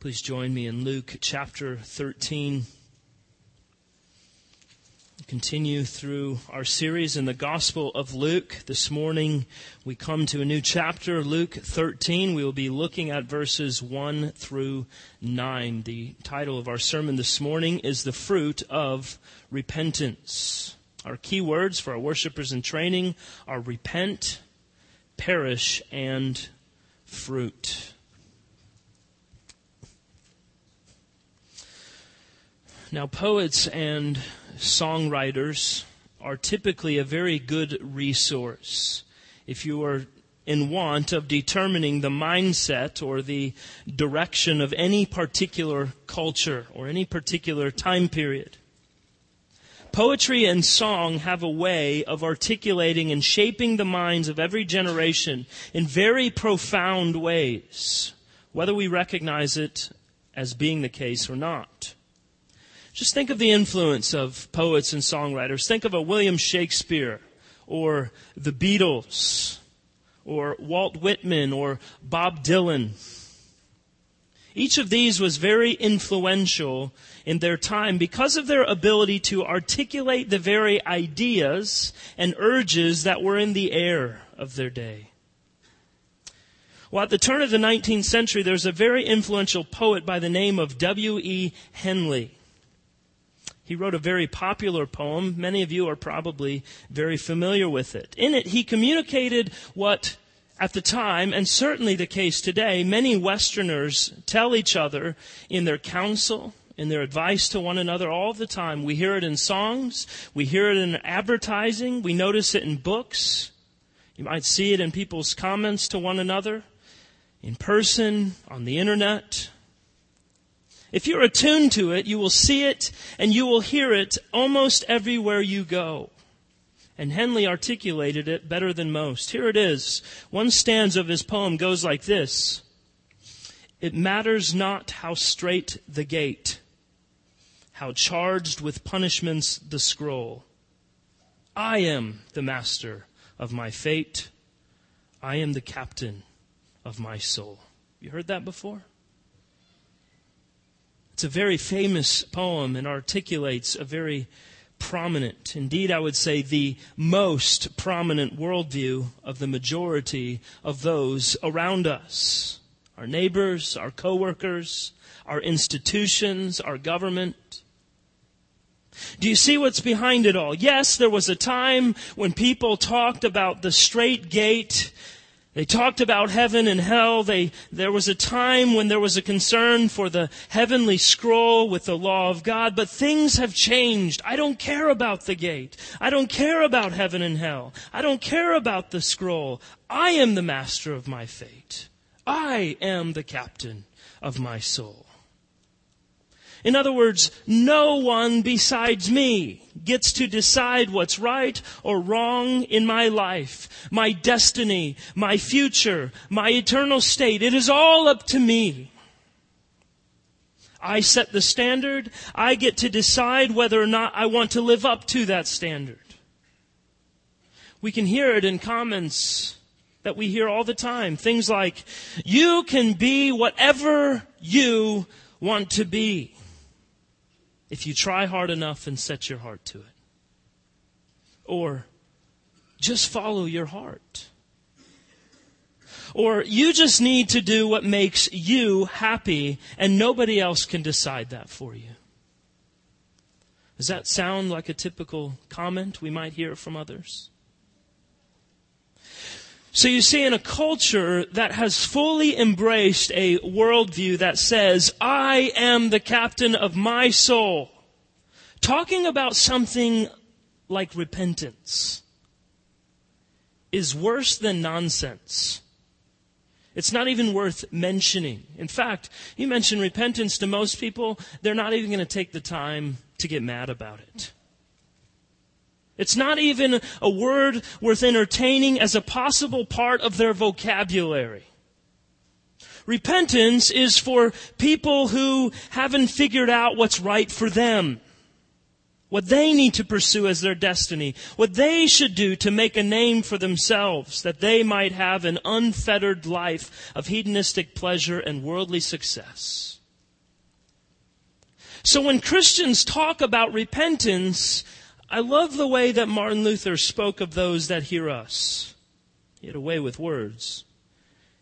Please join me in Luke chapter 13. Continue through our series in the Gospel of Luke. This morning we come to a new chapter, Luke 13. We will be looking at verses 1 through 9. The title of our sermon this morning is The Fruit of Repentance. Our key words for our worshipers in training are repent, perish, and fruit. Now, poets and songwriters are typically a very good resource if you are in want of determining the mindset or the direction of any particular culture or any particular time period. Poetry and song have a way of articulating and shaping the minds of every generation in very profound ways, whether we recognize it as being the case or not. Just think of the influence of poets and songwriters. Think of a William Shakespeare or the Beatles or Walt Whitman or Bob Dylan. Each of these was very influential in their time because of their ability to articulate the very ideas and urges that were in the air of their day. Well, at the turn of the 19th century, there was a very influential poet by the name of W.E. Henley. He wrote a very popular poem. Many of you are probably very familiar with it. In it, he communicated what, at the time, and certainly the case today, many Westerners tell each other in their counsel, in their advice to one another all the time. We hear it in songs, we hear it in advertising, we notice it in books. You might see it in people's comments to one another, in person, on the internet. If you're attuned to it, you will see it and you will hear it almost everywhere you go. And Henley articulated it better than most. Here it is. One stanza of his poem goes like this. It matters not how strait the gate, how charged with punishments the scroll. I am the master of my fate. I am the captain of my soul. You heard that before? It's a very famous poem and articulates a very prominent, indeed, I would say the most prominent worldview of the majority of those around us our neighbors, our coworkers, our institutions, our government. Do you see what's behind it all? Yes, there was a time when people talked about the strait gate they talked about heaven and hell. They, there was a time when there was a concern for the heavenly scroll with the law of God, but things have changed. I don't care about the gate. I don't care about heaven and hell. I don't care about the scroll. I am the master of my fate. I am the captain of my soul. In other words, no one besides me gets to decide what's right or wrong in my life, my destiny, my future, my eternal state. It is all up to me. I set the standard. I get to decide whether or not I want to live up to that standard. We can hear it in comments that we hear all the time. Things like, you can be whatever you want to be if you try hard enough and set your heart to it. Or just follow your heart. Or you just need to do what makes you happy and nobody else can decide that for you. Does that sound like a typical comment we might hear from others? So you see, in a culture that has fully embraced a worldview that says, I am the captain of my soul, talking about something like repentance is worse than nonsense. It's not even worth mentioning. In fact, you mention repentance to most people, they're not even going to take the time to get mad about it. It's not even a word worth entertaining as a possible part of their vocabulary. Repentance is for people who haven't figured out what's right for them. What they need to pursue as their destiny. What they should do to make a name for themselves that they might have an unfettered life of hedonistic pleasure and worldly success. So when Christians talk about repentance, I love the way that Martin Luther spoke of those that hear us. He had a way with words.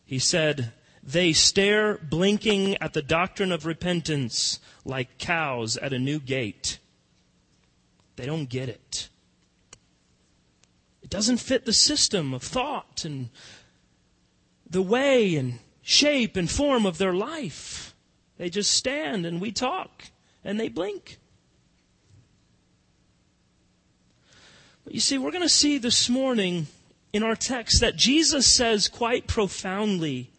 He said, They stare blinking at the doctrine of repentance like cows at a new gate. They don't get it. It doesn't fit the system of thought and the way and shape and form of their life. They just stand and we talk and they blink. You see, we're going to see this morning in our text that Jesus says quite profoundly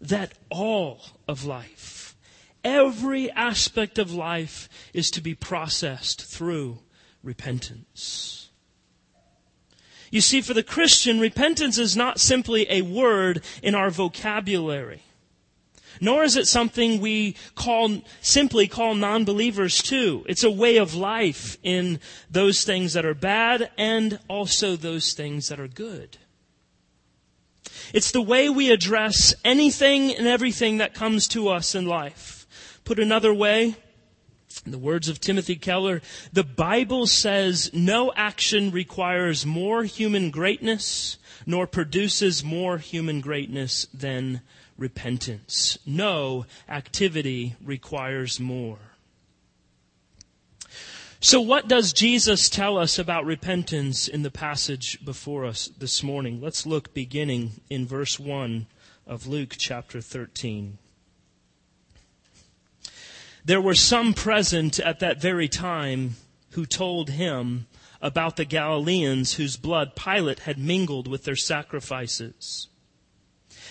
that all of life, every aspect of life is to be processed through repentance. You see, for the Christian, repentance is not simply a word in our vocabulary. Nor is it something we call, simply call non-believers to. It's a way of life in those things that are bad and also those things that are good. It's the way we address anything and everything that comes to us in life. Put another way, in the words of Timothy Keller, the Bible says no action requires more human greatness nor produces more human greatness than repentance. No activity requires more. So, what does Jesus tell us about repentance in the passage before us this morning? Let's look beginning in verse 1 of Luke chapter 13. There were some present at that very time who told him about the Galileans whose blood Pilate had mingled with their sacrifices.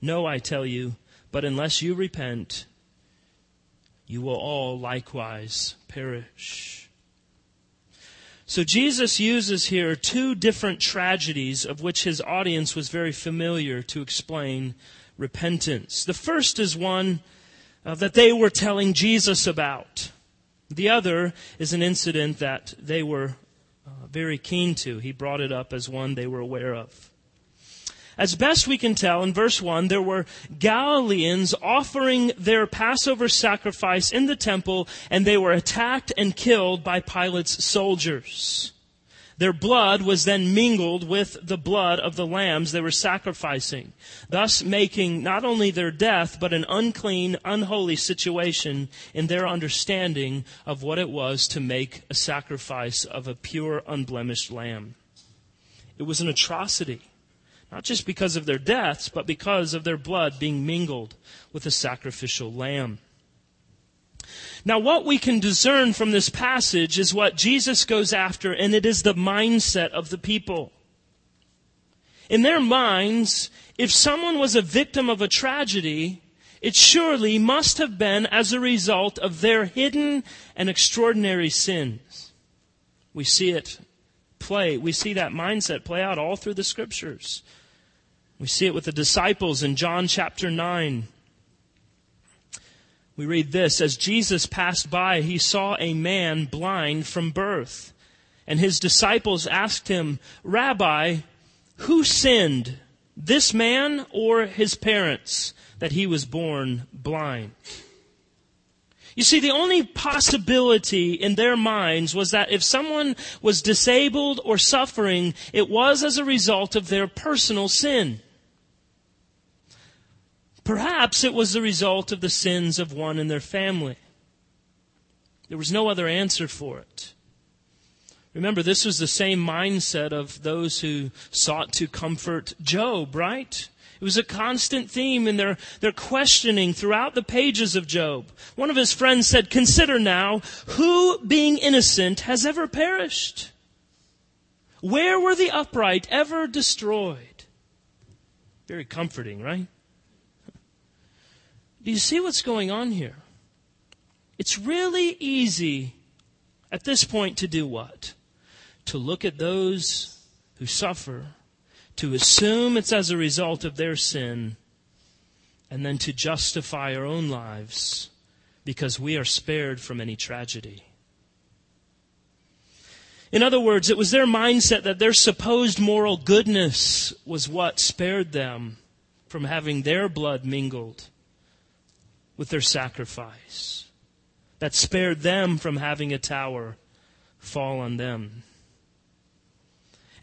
No, I tell you, but unless you repent, you will all likewise perish. So Jesus uses here two different tragedies of which his audience was very familiar to explain repentance. The first is one uh, that they were telling Jesus about. The other is an incident that they were uh, very keen to. He brought it up as one they were aware of. As best we can tell, in verse 1, there were Galileans offering their Passover sacrifice in the temple, and they were attacked and killed by Pilate's soldiers. Their blood was then mingled with the blood of the lambs they were sacrificing, thus making not only their death, but an unclean, unholy situation in their understanding of what it was to make a sacrifice of a pure, unblemished lamb. It was an atrocity. Not just because of their deaths, but because of their blood being mingled with the sacrificial lamb. Now, what we can discern from this passage is what Jesus goes after, and it is the mindset of the people. In their minds, if someone was a victim of a tragedy, it surely must have been as a result of their hidden and extraordinary sins. We see it play, we see that mindset play out all through the scriptures. We see it with the disciples in John chapter 9. We read this As Jesus passed by, he saw a man blind from birth. And his disciples asked him, Rabbi, who sinned, this man or his parents, that he was born blind? You see, the only possibility in their minds was that if someone was disabled or suffering, it was as a result of their personal sin. Perhaps it was the result of the sins of one in their family. There was no other answer for it. Remember, this was the same mindset of those who sought to comfort Job, right? It was a constant theme in their, their questioning throughout the pages of Job. One of his friends said, Consider now, who being innocent has ever perished? Where were the upright ever destroyed? Very comforting, right? Do you see what's going on here? It's really easy at this point to do what? To look at those who suffer, to assume it's as a result of their sin, and then to justify our own lives because we are spared from any tragedy. In other words, it was their mindset that their supposed moral goodness was what spared them from having their blood mingled with their sacrifice, that spared them from having a tower fall on them.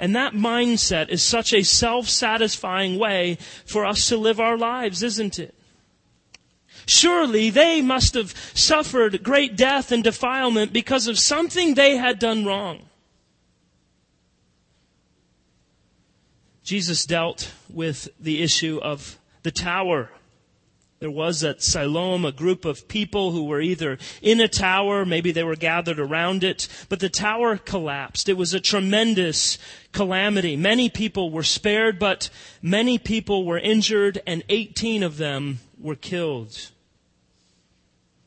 And that mindset is such a self satisfying way for us to live our lives, isn't it? Surely they must have suffered great death and defilement because of something they had done wrong. Jesus dealt with the issue of the tower. There was at Siloam a group of people who were either in a tower, maybe they were gathered around it, but the tower collapsed. It was a tremendous calamity. Many people were spared, but many people were injured, and 18 of them were killed.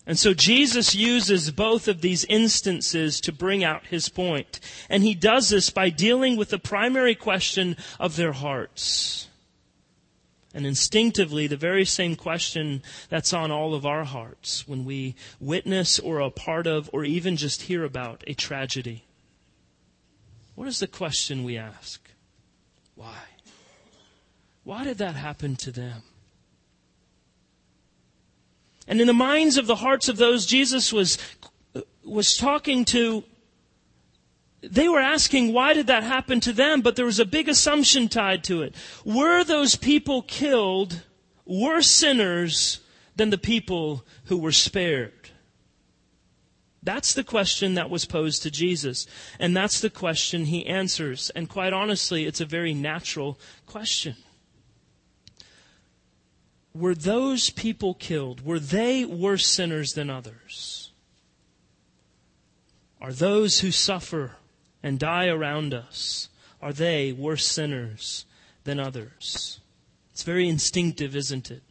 And so Jesus uses both of these instances to bring out his point. And he does this by dealing with the primary question of their hearts. And instinctively, the very same question that's on all of our hearts when we witness or are a part of or even just hear about a tragedy. What is the question we ask? Why? Why did that happen to them? And in the minds of the hearts of those Jesus was, was talking to, they were asking, why did that happen to them? But there was a big assumption tied to it. Were those people killed worse sinners than the people who were spared? That's the question that was posed to Jesus. And that's the question he answers. And quite honestly, it's a very natural question were those people killed? Were they worse sinners than others? Are those who suffer and die around us, are they worse sinners than others? It's very instinctive, isn't it?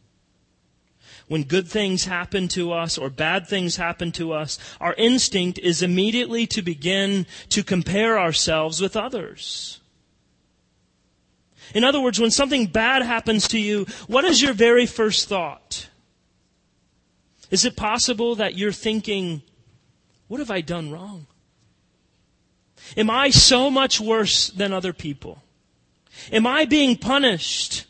When good things happen to us or bad things happen to us, our instinct is immediately to begin to compare ourselves with others. In other words, when something bad happens to you, what is your very first thought? Is it possible that you're thinking, what have I done wrong? Am I so much worse than other people? Am I being punished?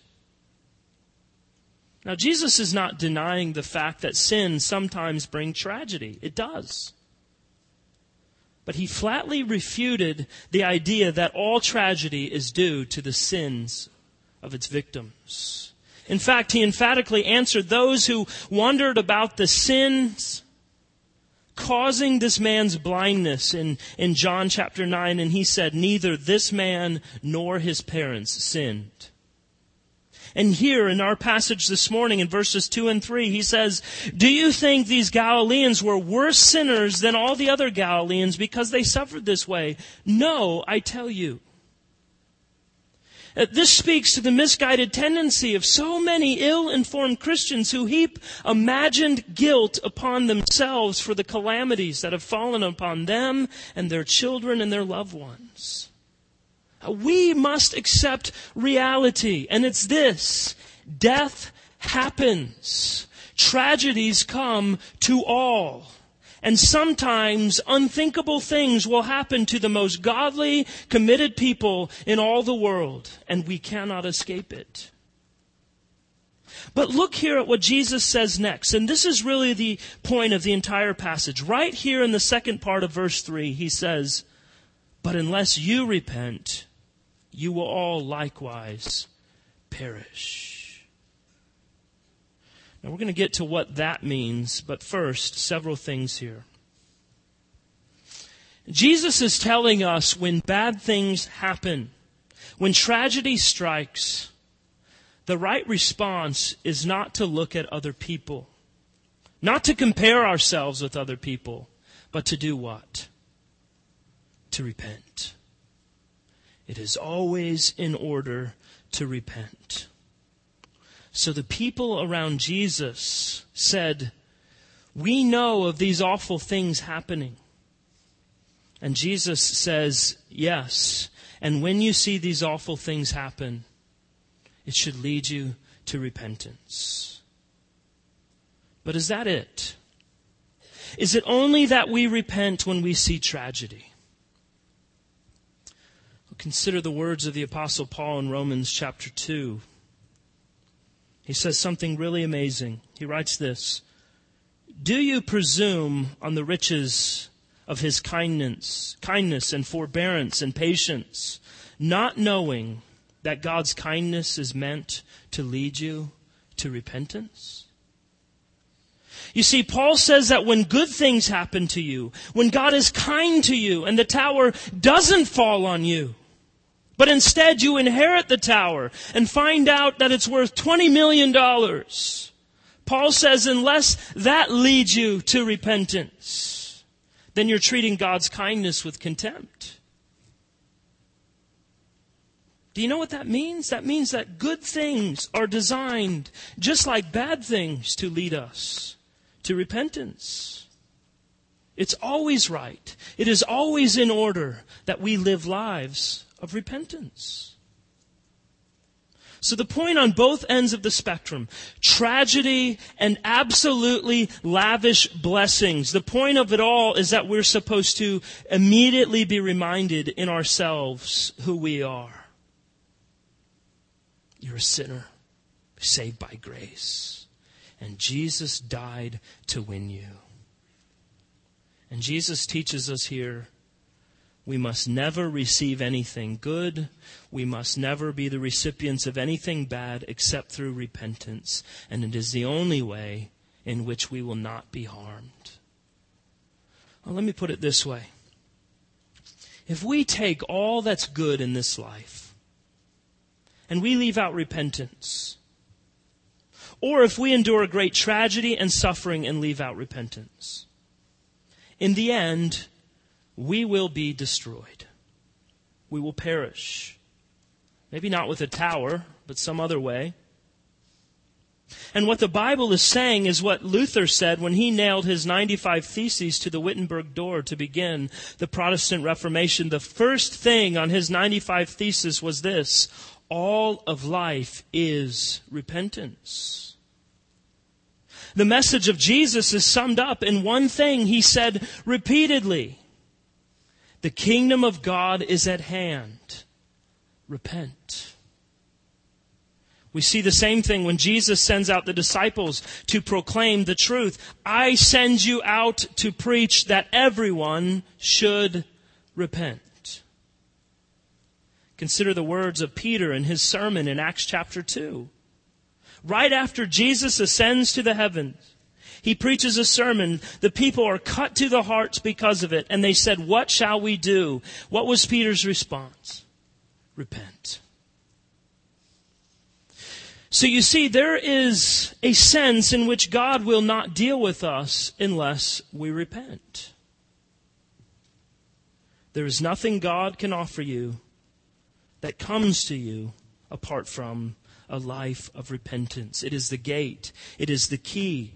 Now, Jesus is not denying the fact that sin sometimes brings tragedy. It does. But he flatly refuted the idea that all tragedy is due to the sins of its victims. In fact, he emphatically answered those who wondered about the sins causing this man's blindness in, in John chapter 9, and he said, Neither this man nor his parents sinned. And here in our passage this morning in verses 2 and 3, he says, Do you think these Galileans were worse sinners than all the other Galileans because they suffered this way? No, I tell you. This speaks to the misguided tendency of so many ill-informed Christians who heap imagined guilt upon themselves for the calamities that have fallen upon them and their children and their loved ones. We must accept reality, and it's this death happens. Tragedies come to all. And sometimes unthinkable things will happen to the most godly, committed people in all the world, and we cannot escape it. But look here at what Jesus says next, and this is really the point of the entire passage. Right here in the second part of verse 3, he says, But unless you repent, you will all likewise perish. We're going to get to what that means, but first, several things here. Jesus is telling us when bad things happen, when tragedy strikes, the right response is not to look at other people, not to compare ourselves with other people, but to do what? To repent. It is always in order to repent. So the people around Jesus said, We know of these awful things happening. And Jesus says, yes. And when you see these awful things happen, it should lead you to repentance. But is that it? Is it only that we repent when we see tragedy? Consider the words of the Apostle Paul in Romans chapter 2. He says something really amazing. He writes this Do you presume on the riches of his kindness, kindness and forbearance and patience, not knowing that God's kindness is meant to lead you to repentance? You see, Paul says that when good things happen to you, when God is kind to you and the tower doesn't fall on you, but instead you inherit the tower and find out that it's worth $20 million. Paul says unless that leads you to repentance, then you're treating God's kindness with contempt. Do you know what that means? That means that good things are designed, just like bad things, to lead us to repentance. It's always right. It is always in order that we live lives of repentance. So the point on both ends of the spectrum, tragedy and absolutely lavish blessings, the point of it all is that we're supposed to immediately be reminded in ourselves who we are. You're a sinner saved by grace. And Jesus died to win you. And Jesus teaches us here we must never receive anything good. We must never be the recipients of anything bad except through repentance. And it is the only way in which we will not be harmed. Well, let me put it this way. If we take all that's good in this life and we leave out repentance, or if we endure great tragedy and suffering and leave out repentance, in the end, we will be destroyed. We will perish. Maybe not with a tower, but some other way. And what the Bible is saying is what Luther said when he nailed his 95 Theses to the Wittenberg door to begin the Protestant Reformation. The first thing on his 95 Theses was this all of life is repentance. The message of Jesus is summed up in one thing he said repeatedly the kingdom of God is at hand. Repent. We see the same thing when Jesus sends out the disciples to proclaim the truth. I send you out to preach that everyone should repent. Consider the words of Peter in his sermon in Acts chapter 2. Right after Jesus ascends to the heavens, he preaches a sermon. The people are cut to the hearts because of it. And they said, What shall we do? What was Peter's response? Repent. So you see, there is a sense in which God will not deal with us unless we repent. There is nothing God can offer you that comes to you apart from a life of repentance. It is the gate. It is the key.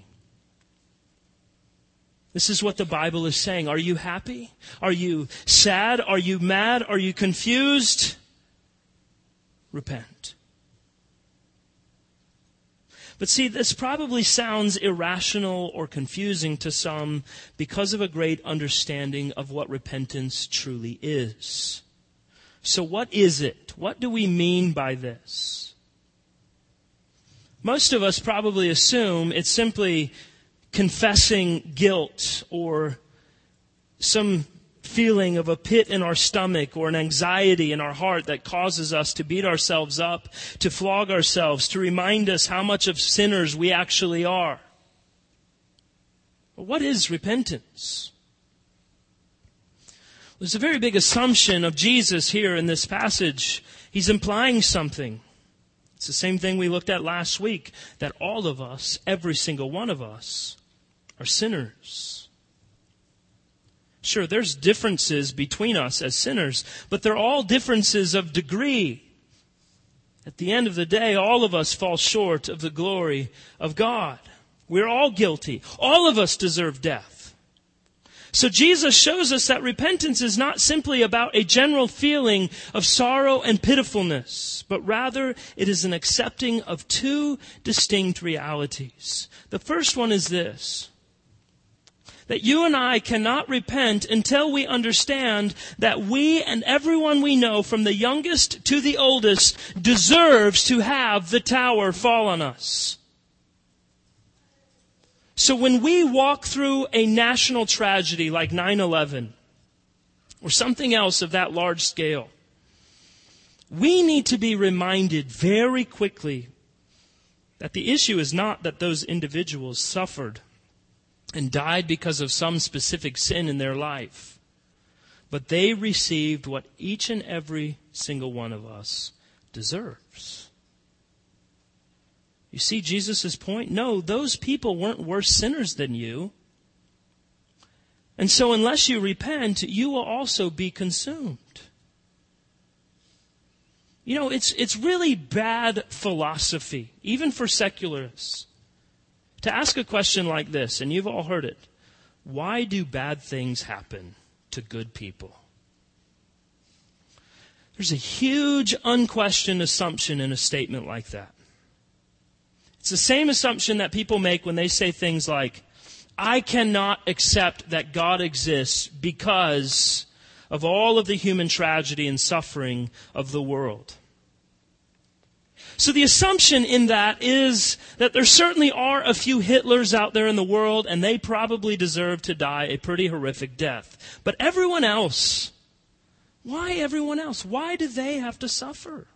This is what the Bible is saying. Are you happy? Are you sad? Are you mad? Are you confused? Repent. But see, this probably sounds irrational or confusing to some because of a great understanding of what repentance truly is. So what is it? What do we mean by this? Most of us probably assume it's simply confessing guilt or some feeling of a pit in our stomach or an anxiety in our heart that causes us to beat ourselves up, to flog ourselves, to remind us how much of sinners we actually are. But what is repentance? There's a very big assumption of Jesus here in this passage. He's implying something. It's the same thing we looked at last week that all of us, every single one of us, are sinners. Sure, there's differences between us as sinners, but they're all differences of degree. At the end of the day, all of us fall short of the glory of God. We're all guilty. All of us deserve death. So Jesus shows us that repentance is not simply about a general feeling of sorrow and pitifulness, but rather it is an accepting of two distinct realities. The first one is this that you and I cannot repent until we understand that we and everyone we know, from the youngest to the oldest, deserves to have the tower fall on us. So when we walk through a national tragedy like 9-11, or something else of that large scale, we need to be reminded very quickly that the issue is not that those individuals suffered and died because of some specific sin in their life. But they received what each and every single one of us deserves. You see Jesus' point? No, those people weren't worse sinners than you. And so unless you repent, you will also be consumed. You know, it's, it's really bad philosophy, even for secularists to ask a question like this, and you've all heard it why do bad things happen to good people? There's a huge unquestioned assumption in a statement like that. It's the same assumption that people make when they say things like, I cannot accept that God exists because of all of the human tragedy and suffering of the world. So the assumption in that is that there certainly are a few Hitlers out there in the world, and they probably deserve to die a pretty horrific death. But everyone else, why everyone else? Why do they have to suffer?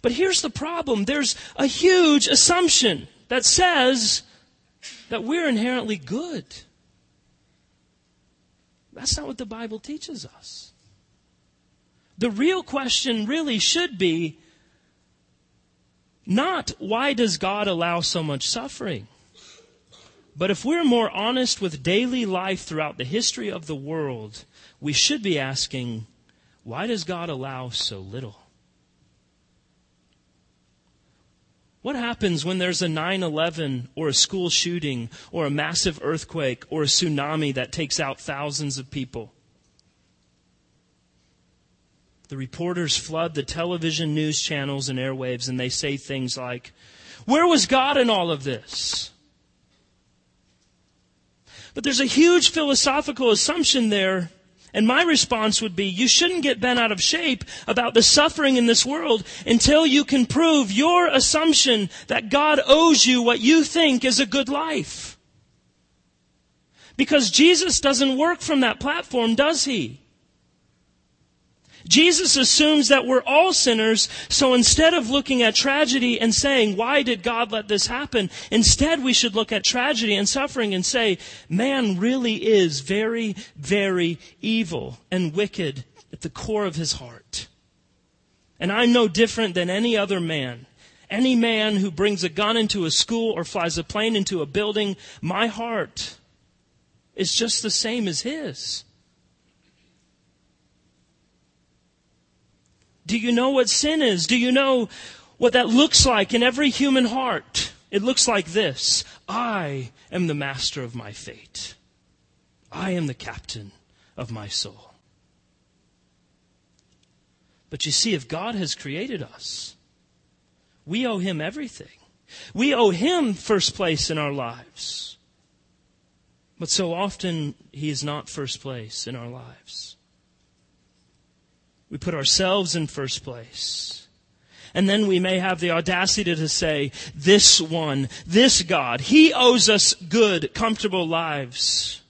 But here's the problem there's a huge assumption that says that we're inherently good. That's not what the Bible teaches us. The real question really should be not why does God allow so much suffering? But if we're more honest with daily life throughout the history of the world, we should be asking, why does God allow so little? What happens when there's a 9 11 or a school shooting or a massive earthquake or a tsunami that takes out thousands of people? The reporters flood the television news channels and airwaves and they say things like, Where was God in all of this? But there's a huge philosophical assumption there. And my response would be, you shouldn't get bent out of shape about the suffering in this world until you can prove your assumption that God owes you what you think is a good life. Because Jesus doesn't work from that platform, does he? Jesus assumes that we're all sinners, so instead of looking at tragedy and saying, why did God let this happen? Instead, we should look at tragedy and suffering and say, man really is very, very evil and wicked at the core of his heart. And I'm no different than any other man. Any man who brings a gun into a school or flies a plane into a building, my heart is just the same as his. Do you know what sin is? Do you know what that looks like in every human heart? It looks like this I am the master of my fate, I am the captain of my soul. But you see, if God has created us, we owe Him everything. We owe Him first place in our lives. But so often, He is not first place in our lives. We put ourselves in first place. And then we may have the audacity to say, this one, this God, He owes us good, comfortable lives.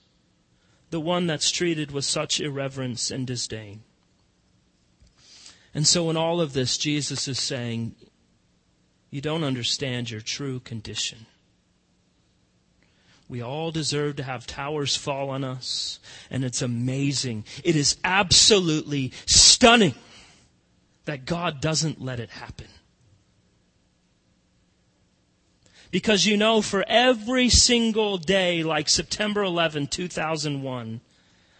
The one that's treated with such irreverence and disdain. And so in all of this, Jesus is saying, you don't understand your true condition. We all deserve to have towers fall on us. And it's amazing. It is absolutely stunning that God doesn't let it happen. Because you know, for every single day, like September 11, 2001,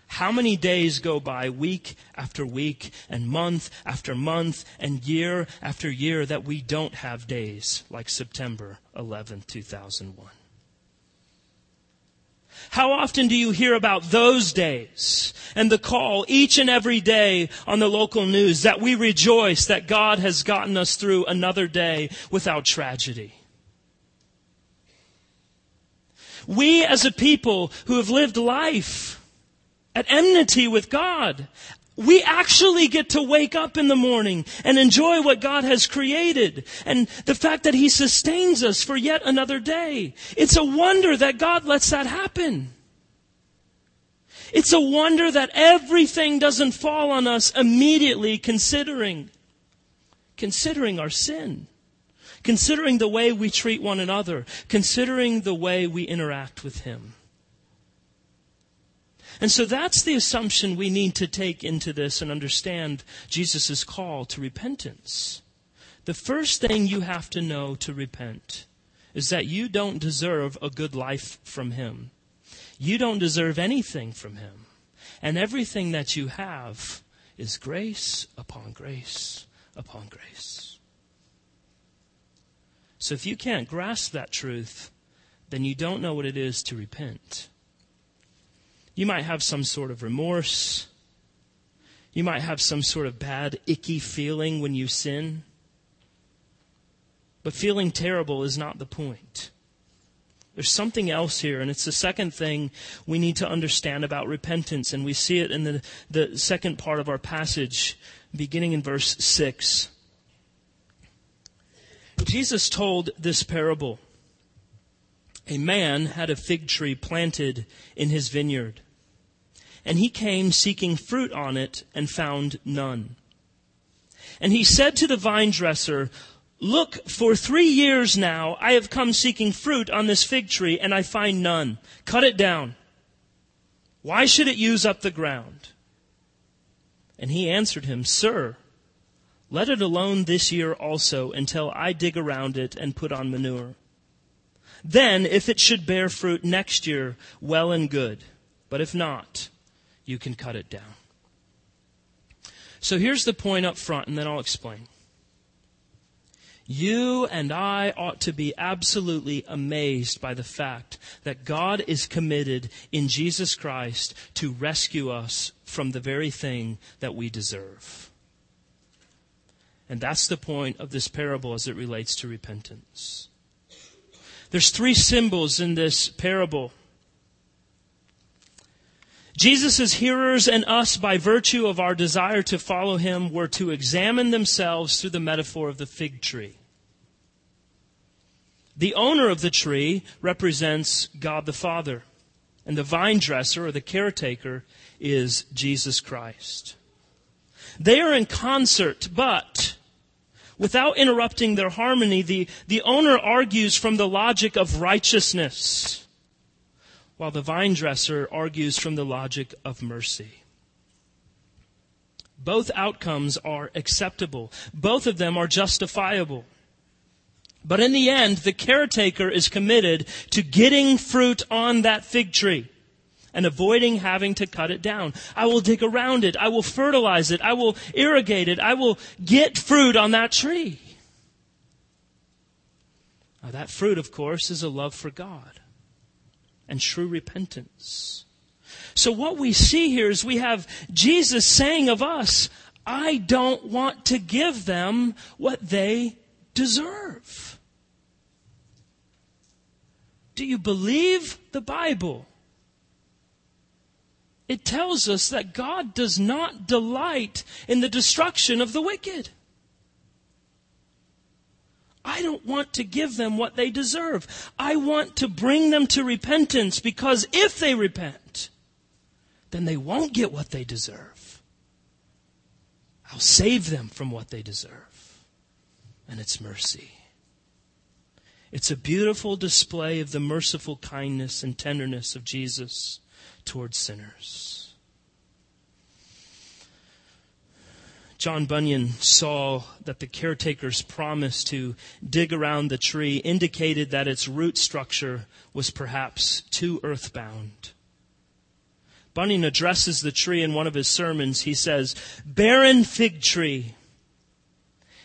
How many days go by week after week and month after month and year after year that we don't have days like September 11, 2001? How often do you hear about those days and the call each and every day on the local news that we rejoice that God has gotten us through another day without tragedy? We as a people who have lived life at enmity with God, we actually get to wake up in the morning and enjoy what God has created and the fact that He sustains us for yet another day. It's a wonder that God lets that happen. It's a wonder that everything doesn't fall on us immediately considering, considering our sin, considering the way we treat one another, considering the way we interact with Him. And so that's the assumption we need to take into this and understand Jesus' call to repentance. The first thing you have to know to repent is that you don't deserve a good life from Him. You don't deserve anything from Him. And everything that you have is grace upon grace upon grace. So if you can't grasp that truth, then you don't know what it is to repent. You might have some sort of remorse. You might have some sort of bad, icky feeling when you sin. But feeling terrible is not the point. There's something else here, and it's the second thing we need to understand about repentance, and we see it in the, the second part of our passage, beginning in verse 6. Jesus told this parable. A man had a fig tree planted in his vineyard and he came seeking fruit on it and found none. And he said to the vine dresser, Look, for three years now I have come seeking fruit on this fig tree, and I find none. Cut it down. Why should it use up the ground? And he answered him, Sir, let it alone this year also until I dig around it and put on manure. Then, if it should bear fruit next year, well and good. But if not, you can cut it down. So here's the point up front, and then I'll explain. You and I ought to be absolutely amazed by the fact that God is committed in Jesus Christ to rescue us from the very thing that we deserve. And that's the point of this parable as it relates to repentance. There's three symbols in this parable Jesus' hearers and us, by virtue of our desire to follow him, were to examine themselves through the metaphor of the fig tree. The owner of the tree represents God the Father, and the vine dresser or the caretaker is Jesus Christ. They are in concert, but without interrupting their harmony, the, the owner argues from the logic of righteousness while the vine dresser argues from the logic of mercy. Both outcomes are acceptable. Both of them are justifiable. But in the end, the caretaker is committed to getting fruit on that fig tree and avoiding having to cut it down. I will dig around it. I will fertilize it. I will irrigate it. I will get fruit on that tree. Now, that fruit, of course, is a love for God and true repentance. So what we see here is we have Jesus saying of us, I don't want to give them what they deserve. Do you believe the Bible? It tells us that God does not delight in the destruction of the wicked. I don't want to give them what they deserve. I want to bring them to repentance because if they repent, then they won't get what they deserve. I'll save them from what they deserve. And it's mercy. It's a beautiful display of the merciful kindness and tenderness of Jesus towards sinners. John Bunyan saw that the caretaker's promise to dig around the tree indicated that its root structure was perhaps too earthbound. Bunyan addresses the tree in one of his sermons. He says, barren fig tree.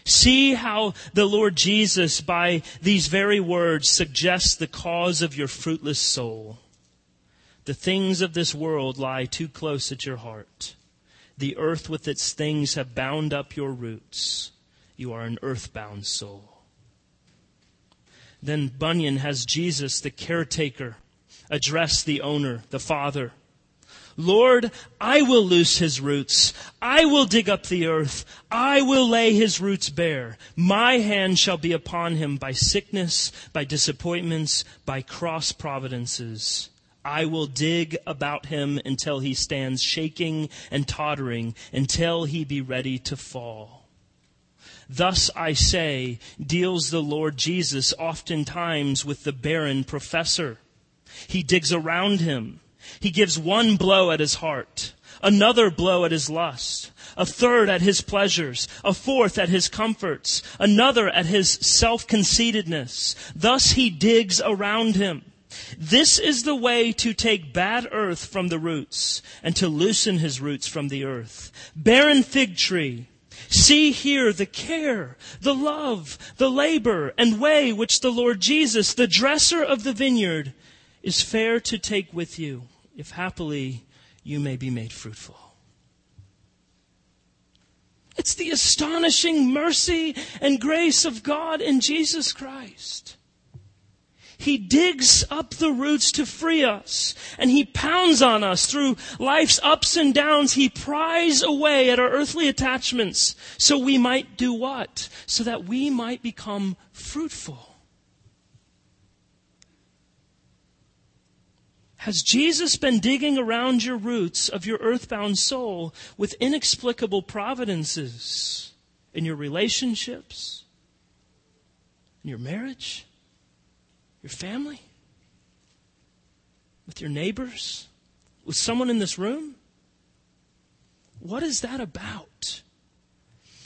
See how the Lord Jesus, by these very words, suggests the cause of your fruitless soul. The things of this world lie too close at your heart. The earth with its things have bound up your roots. You are an earthbound soul. Then Bunyan has Jesus, the caretaker, address the owner, the father. Lord, I will loose his roots. I will dig up the earth. I will lay his roots bare. My hand shall be upon him by sickness, by disappointments, by cross providences. I will dig about him until he stands shaking and tottering, until he be ready to fall. Thus I say, deals the Lord Jesus oftentimes with the barren professor. He digs around him. He gives one blow at his heart, another blow at his lust, a third at his pleasures, a fourth at his comforts, another at his self-conceitedness. Thus he digs around him. This is the way to take bad earth from the roots and to loosen his roots from the earth. Barren fig tree. See here the care, the love, the labor and way which the Lord Jesus, the dresser of the vineyard, is fair to take with you, if happily you may be made fruitful. It's the astonishing mercy and grace of God in Jesus Christ. He digs up the roots to free us. And He pounds on us through life's ups and downs. He pries away at our earthly attachments so we might do what? So that we might become fruitful. Has Jesus been digging around your roots of your earthbound soul with inexplicable providences in your relationships, in your marriage? Your family, with your neighbors, with someone in this room? What is that about?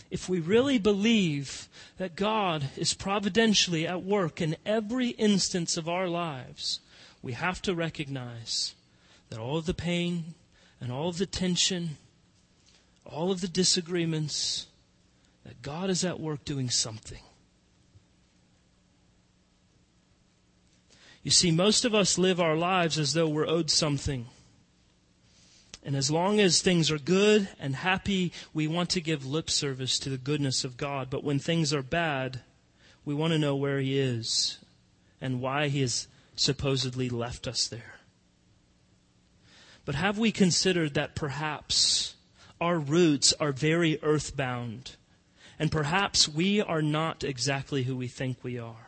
If we really believe that God is providentially at work in every instance of our lives, we have to recognize that all of the pain and all of the tension, all of the disagreements, that God is at work doing something. You see, most of us live our lives as though we're owed something. And as long as things are good and happy, we want to give lip service to the goodness of God. But when things are bad, we want to know where He is and why He has supposedly left us there. But have we considered that perhaps our roots are very earthbound and perhaps we are not exactly who we think we are?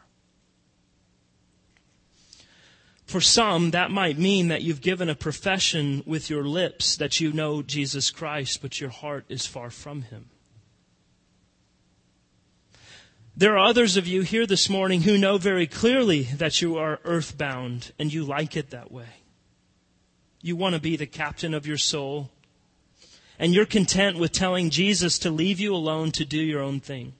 For some, that might mean that you've given a profession with your lips that you know Jesus Christ, but your heart is far from Him. There are others of you here this morning who know very clearly that you are earthbound and you like it that way. You want to be the captain of your soul and you're content with telling Jesus to leave you alone to do your own thing.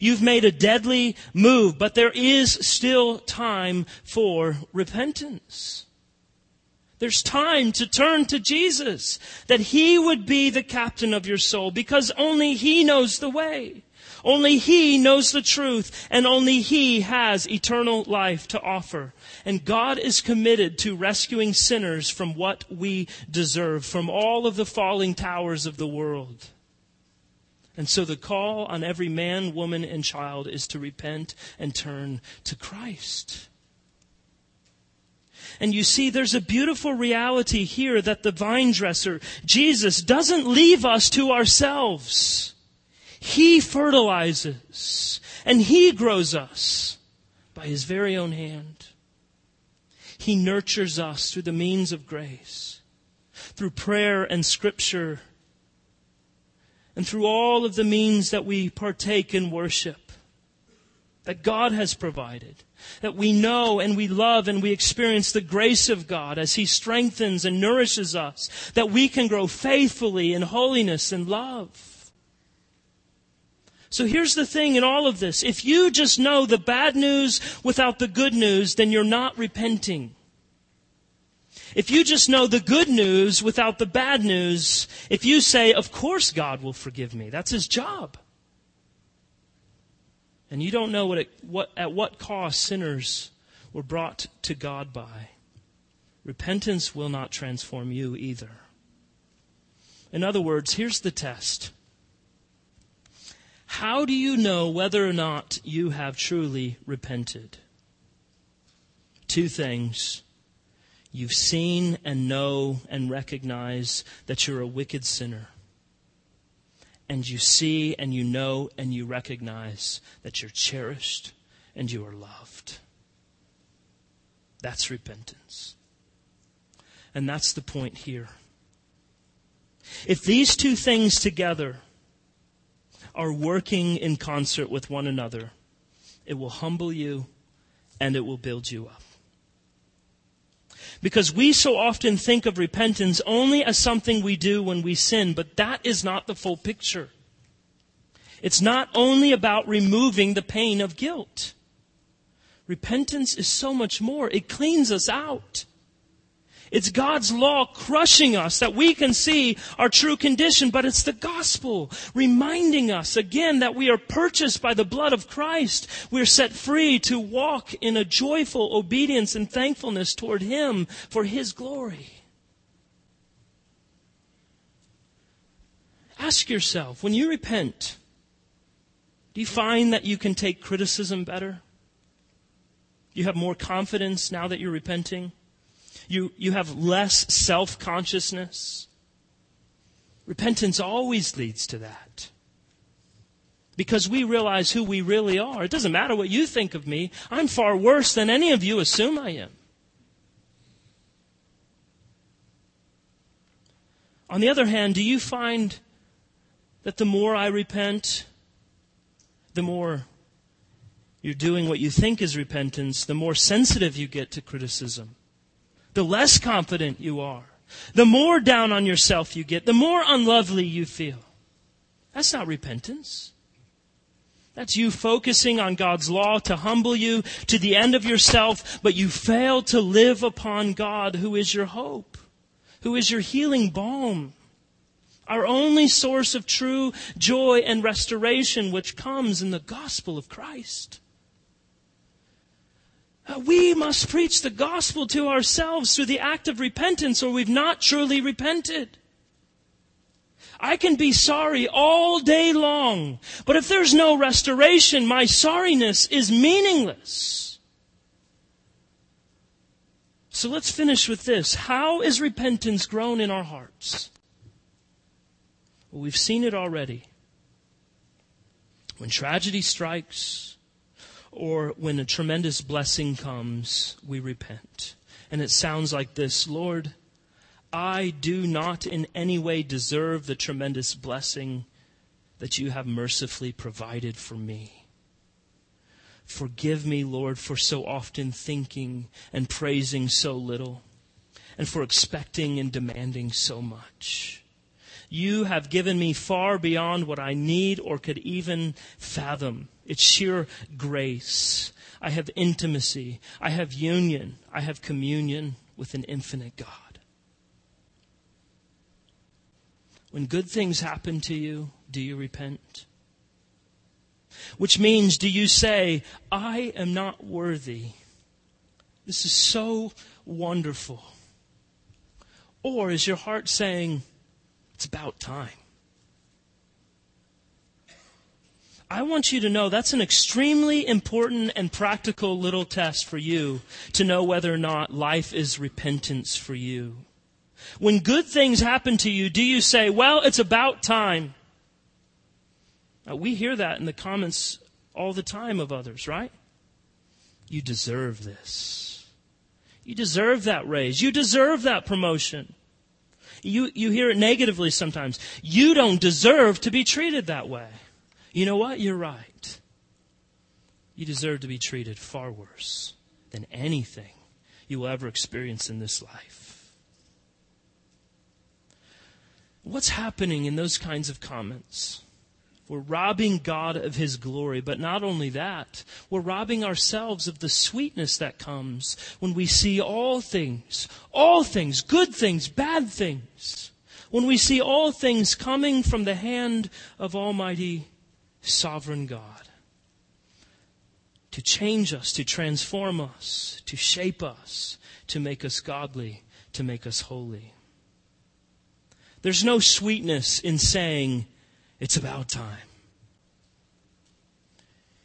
You've made a deadly move, but there is still time for repentance. There's time to turn to Jesus, that He would be the captain of your soul, because only He knows the way. Only He knows the truth, and only He has eternal life to offer. And God is committed to rescuing sinners from what we deserve, from all of the falling towers of the world. And so the call on every man, woman, and child is to repent and turn to Christ. And you see, there's a beautiful reality here that the vine dresser, Jesus, doesn't leave us to ourselves. He fertilizes and He grows us by His very own hand. He nurtures us through the means of grace, through prayer and scripture and through all of the means that we partake in worship that God has provided, that we know and we love and we experience the grace of God as He strengthens and nourishes us, that we can grow faithfully in holiness and love. So here's the thing in all of this. If you just know the bad news without the good news, then you're not repenting. If you just know the good news without the bad news, if you say, of course God will forgive me, that's his job. And you don't know what, it, what at what cost sinners were brought to God by. Repentance will not transform you either. In other words, here's the test. How do you know whether or not you have truly repented? Two things. You've seen and know and recognize that you're a wicked sinner. And you see and you know and you recognize that you're cherished and you are loved. That's repentance. And that's the point here. If these two things together are working in concert with one another, it will humble you and it will build you up. Because we so often think of repentance only as something we do when we sin, but that is not the full picture. It's not only about removing the pain of guilt. Repentance is so much more. It cleans us out. It's God's law crushing us that we can see our true condition, but it's the gospel reminding us again that we are purchased by the blood of Christ. We're set free to walk in a joyful obedience and thankfulness toward Him for His glory. Ask yourself, when you repent, do you find that you can take criticism better? You have more confidence now that you're repenting? You, you have less self consciousness. Repentance always leads to that. Because we realize who we really are. It doesn't matter what you think of me. I'm far worse than any of you assume I am. On the other hand, do you find that the more I repent, the more you're doing what you think is repentance, the more sensitive you get to criticism, the less confident you are, the more down on yourself you get, the more unlovely you feel. That's not repentance. That's you focusing on God's law to humble you to the end of yourself, but you fail to live upon God who is your hope, who is your healing balm our only source of true joy and restoration, which comes in the gospel of Christ. We must preach the gospel to ourselves through the act of repentance, or we've not truly repented. I can be sorry all day long, but if there's no restoration, my sorriness is meaningless. So let's finish with this. How is repentance grown in our hearts? Well, we've seen it already. When tragedy strikes, or when a tremendous blessing comes, we repent. And it sounds like this Lord, I do not in any way deserve the tremendous blessing that you have mercifully provided for me. Forgive me, Lord, for so often thinking and praising so little, and for expecting and demanding so much. You have given me far beyond what I need or could even fathom. It's sheer grace. I have intimacy. I have union. I have communion with an infinite God. When good things happen to you, do you repent? Which means, do you say, I am not worthy? This is so wonderful. Or is your heart saying, it's about time. I want you to know that's an extremely important and practical little test for you to know whether or not life is repentance for you. When good things happen to you, do you say, well, it's about time? Now, we hear that in the comments all the time of others, right? You deserve this. You deserve that raise. You deserve that promotion. You, you hear it negatively sometimes. You don't deserve to be treated that way. You know what? You're right. You deserve to be treated far worse than anything you will ever experience in this life. What's happening in those kinds of comments? We're robbing God of His glory. But not only that, we're robbing ourselves of the sweetness that comes when we see all things, all things, good things, bad things, when we see all things coming from the hand of Almighty Sovereign God to change us, to transform us, to shape us, to make us godly, to make us holy. There's no sweetness in saying, it's about time.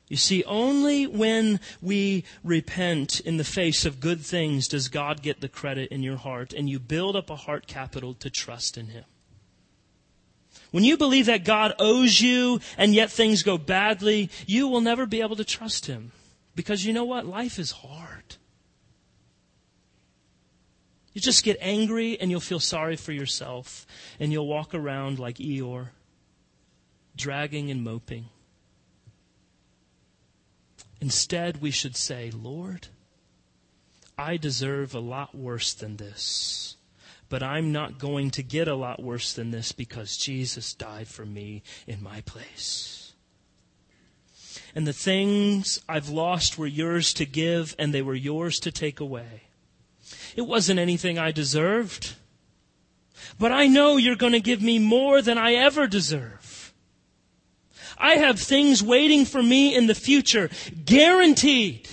You see, only when we repent in the face of good things does God get the credit in your heart and you build up a heart capital to trust in Him. When you believe that God owes you and yet things go badly, you will never be able to trust Him. Because you know what? Life is hard. You just get angry and you'll feel sorry for yourself and you'll walk around like Eeyore, dragging and moping. Instead, we should say, Lord, I deserve a lot worse than this. But I'm not going to get a lot worse than this because Jesus died for me in my place. And the things I've lost were yours to give and they were yours to take away. It wasn't anything I deserved. But I know you're going to give me more than I ever deserve. I have things waiting for me in the future, guaranteed.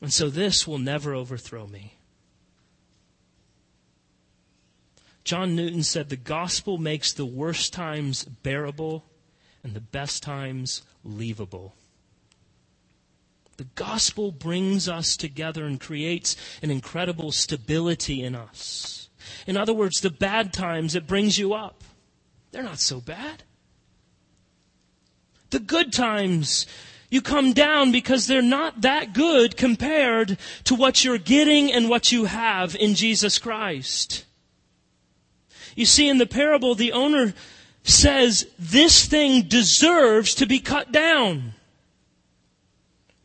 And so this will never overthrow me. John Newton said the gospel makes the worst times bearable and the best times leavable. The gospel brings us together and creates an incredible stability in us. In other words, the bad times, it brings you up. They're not so bad. The good times, you come down because they're not that good compared to what you're getting and what you have in Jesus Christ. You see, in the parable, the owner says, this thing deserves to be cut down.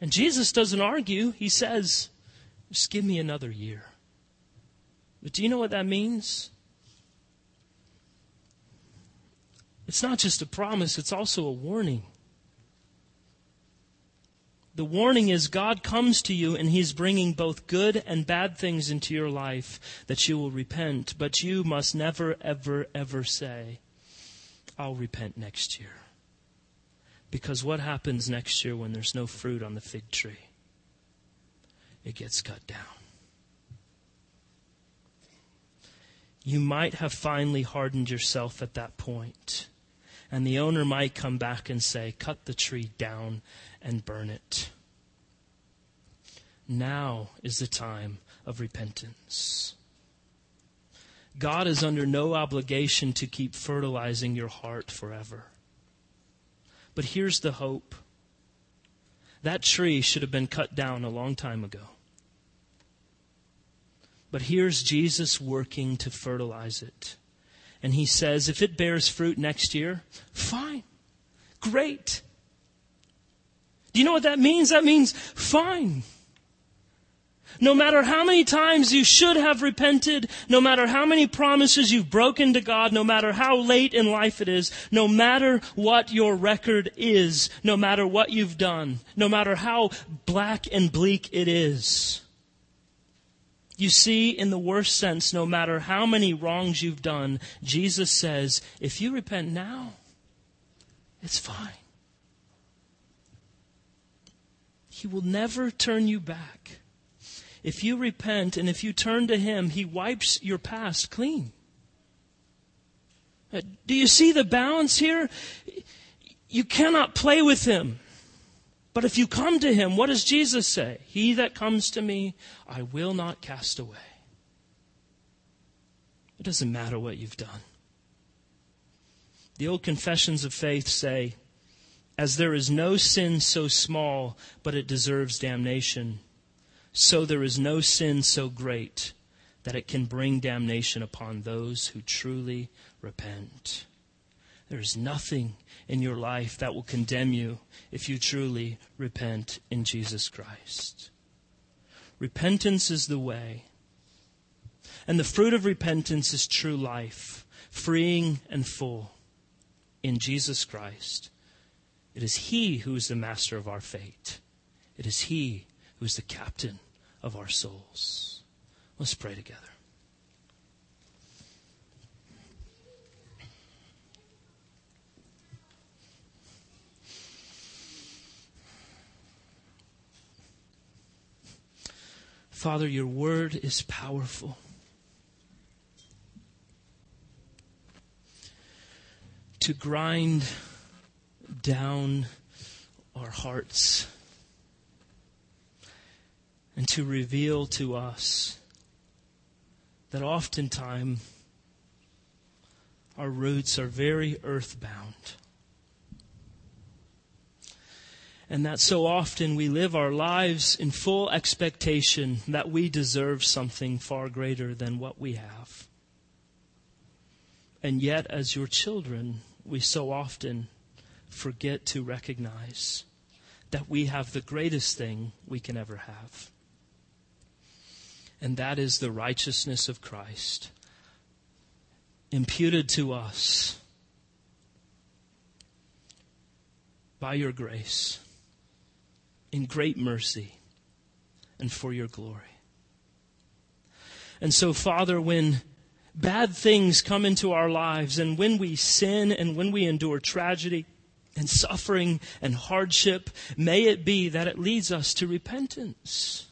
And Jesus doesn't argue. He says, just give me another year. But do you know what that means? It's not just a promise, it's also a warning. The warning is God comes to you and He's bringing both good and bad things into your life that you will repent. But you must never, ever, ever say, I'll repent next year. Because what happens next year when there's no fruit on the fig tree? It gets cut down. You might have finally hardened yourself at that point. And the owner might come back and say, Cut the tree down and burn it. Now is the time of repentance. God is under no obligation to keep fertilizing your heart forever. But here's the hope that tree should have been cut down a long time ago. But here's Jesus working to fertilize it. And he says, if it bears fruit next year, fine. Great. Do you know what that means? That means fine. No matter how many times you should have repented, no matter how many promises you've broken to God, no matter how late in life it is, no matter what your record is, no matter what you've done, no matter how black and bleak it is. You see, in the worst sense, no matter how many wrongs you've done, Jesus says, if you repent now, it's fine. He will never turn you back. If you repent and if you turn to Him, He wipes your past clean. Uh, do you see the balance here? You cannot play with Him. But if you come to Him, what does Jesus say? He that comes to me, I will not cast away. It doesn't matter what you've done. The old confessions of faith say, as there is no sin so small, but it deserves damnation, so there is no sin so great that it can bring damnation upon those who truly repent. There is nothing in your life that will condemn you if you truly repent in Jesus Christ. Repentance is the way. And the fruit of repentance is true life, freeing and full in Jesus Christ. It is He who is the master of our fate. It is He who is the captain of our souls. Let's pray together. Father, your word is powerful. To grind down our hearts and to reveal to us that oftentimes our roots are very earthbound. And that so often we live our lives in full expectation that we deserve something far greater than what we have. And yet, as your children, we so often forget to recognize that we have the greatest thing we can ever have. And that is the righteousness of Christ imputed to us by your grace in great mercy and for your glory. And so, Father, when bad things come into our lives and when we sin and when we endure tragedy and suffering and hardship, may it be that it leads us to repentance.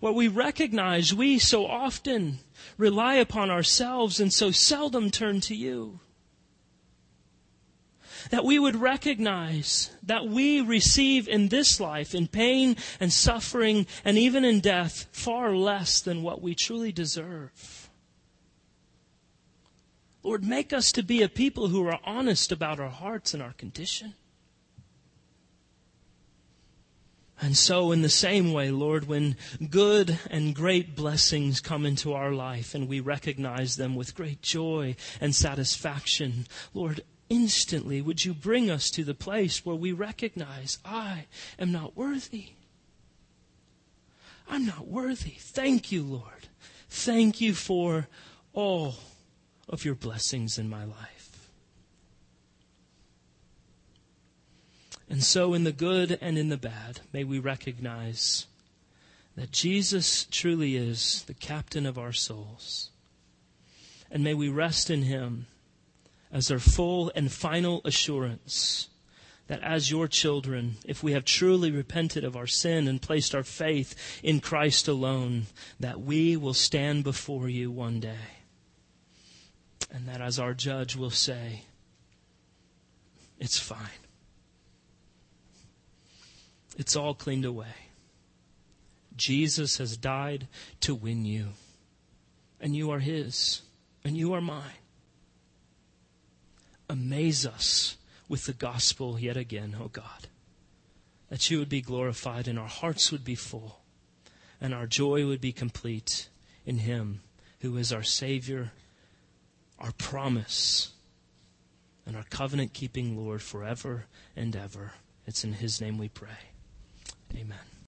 Where we recognize we so often rely upon ourselves and so seldom turn to you that we would recognize that we receive in this life, in pain and suffering and even in death, far less than what we truly deserve. Lord, make us to be a people who are honest about our hearts and our condition. And so, in the same way, Lord, when good and great blessings come into our life and we recognize them with great joy and satisfaction, Lord, instantly would you bring us to the place where we recognize I am not worthy. I'm not worthy. Thank you, Lord. Thank you for all of your blessings in my life. And so, in the good and in the bad, may we recognize that Jesus truly is the captain of our souls. And may we rest in him as our full and final assurance that as your children, if we have truly repented of our sin and placed our faith in Christ alone, that we will stand before you one day. And that as our judge will say, it's fine. It's all cleaned away. Jesus has died to win you. And you are his. And you are mine amaze us with the gospel yet again, O God. That you would be glorified and our hearts would be full and our joy would be complete in Him who is our Savior, our promise, and our covenant keeping Lord forever and ever. It's in His name we pray. Amen.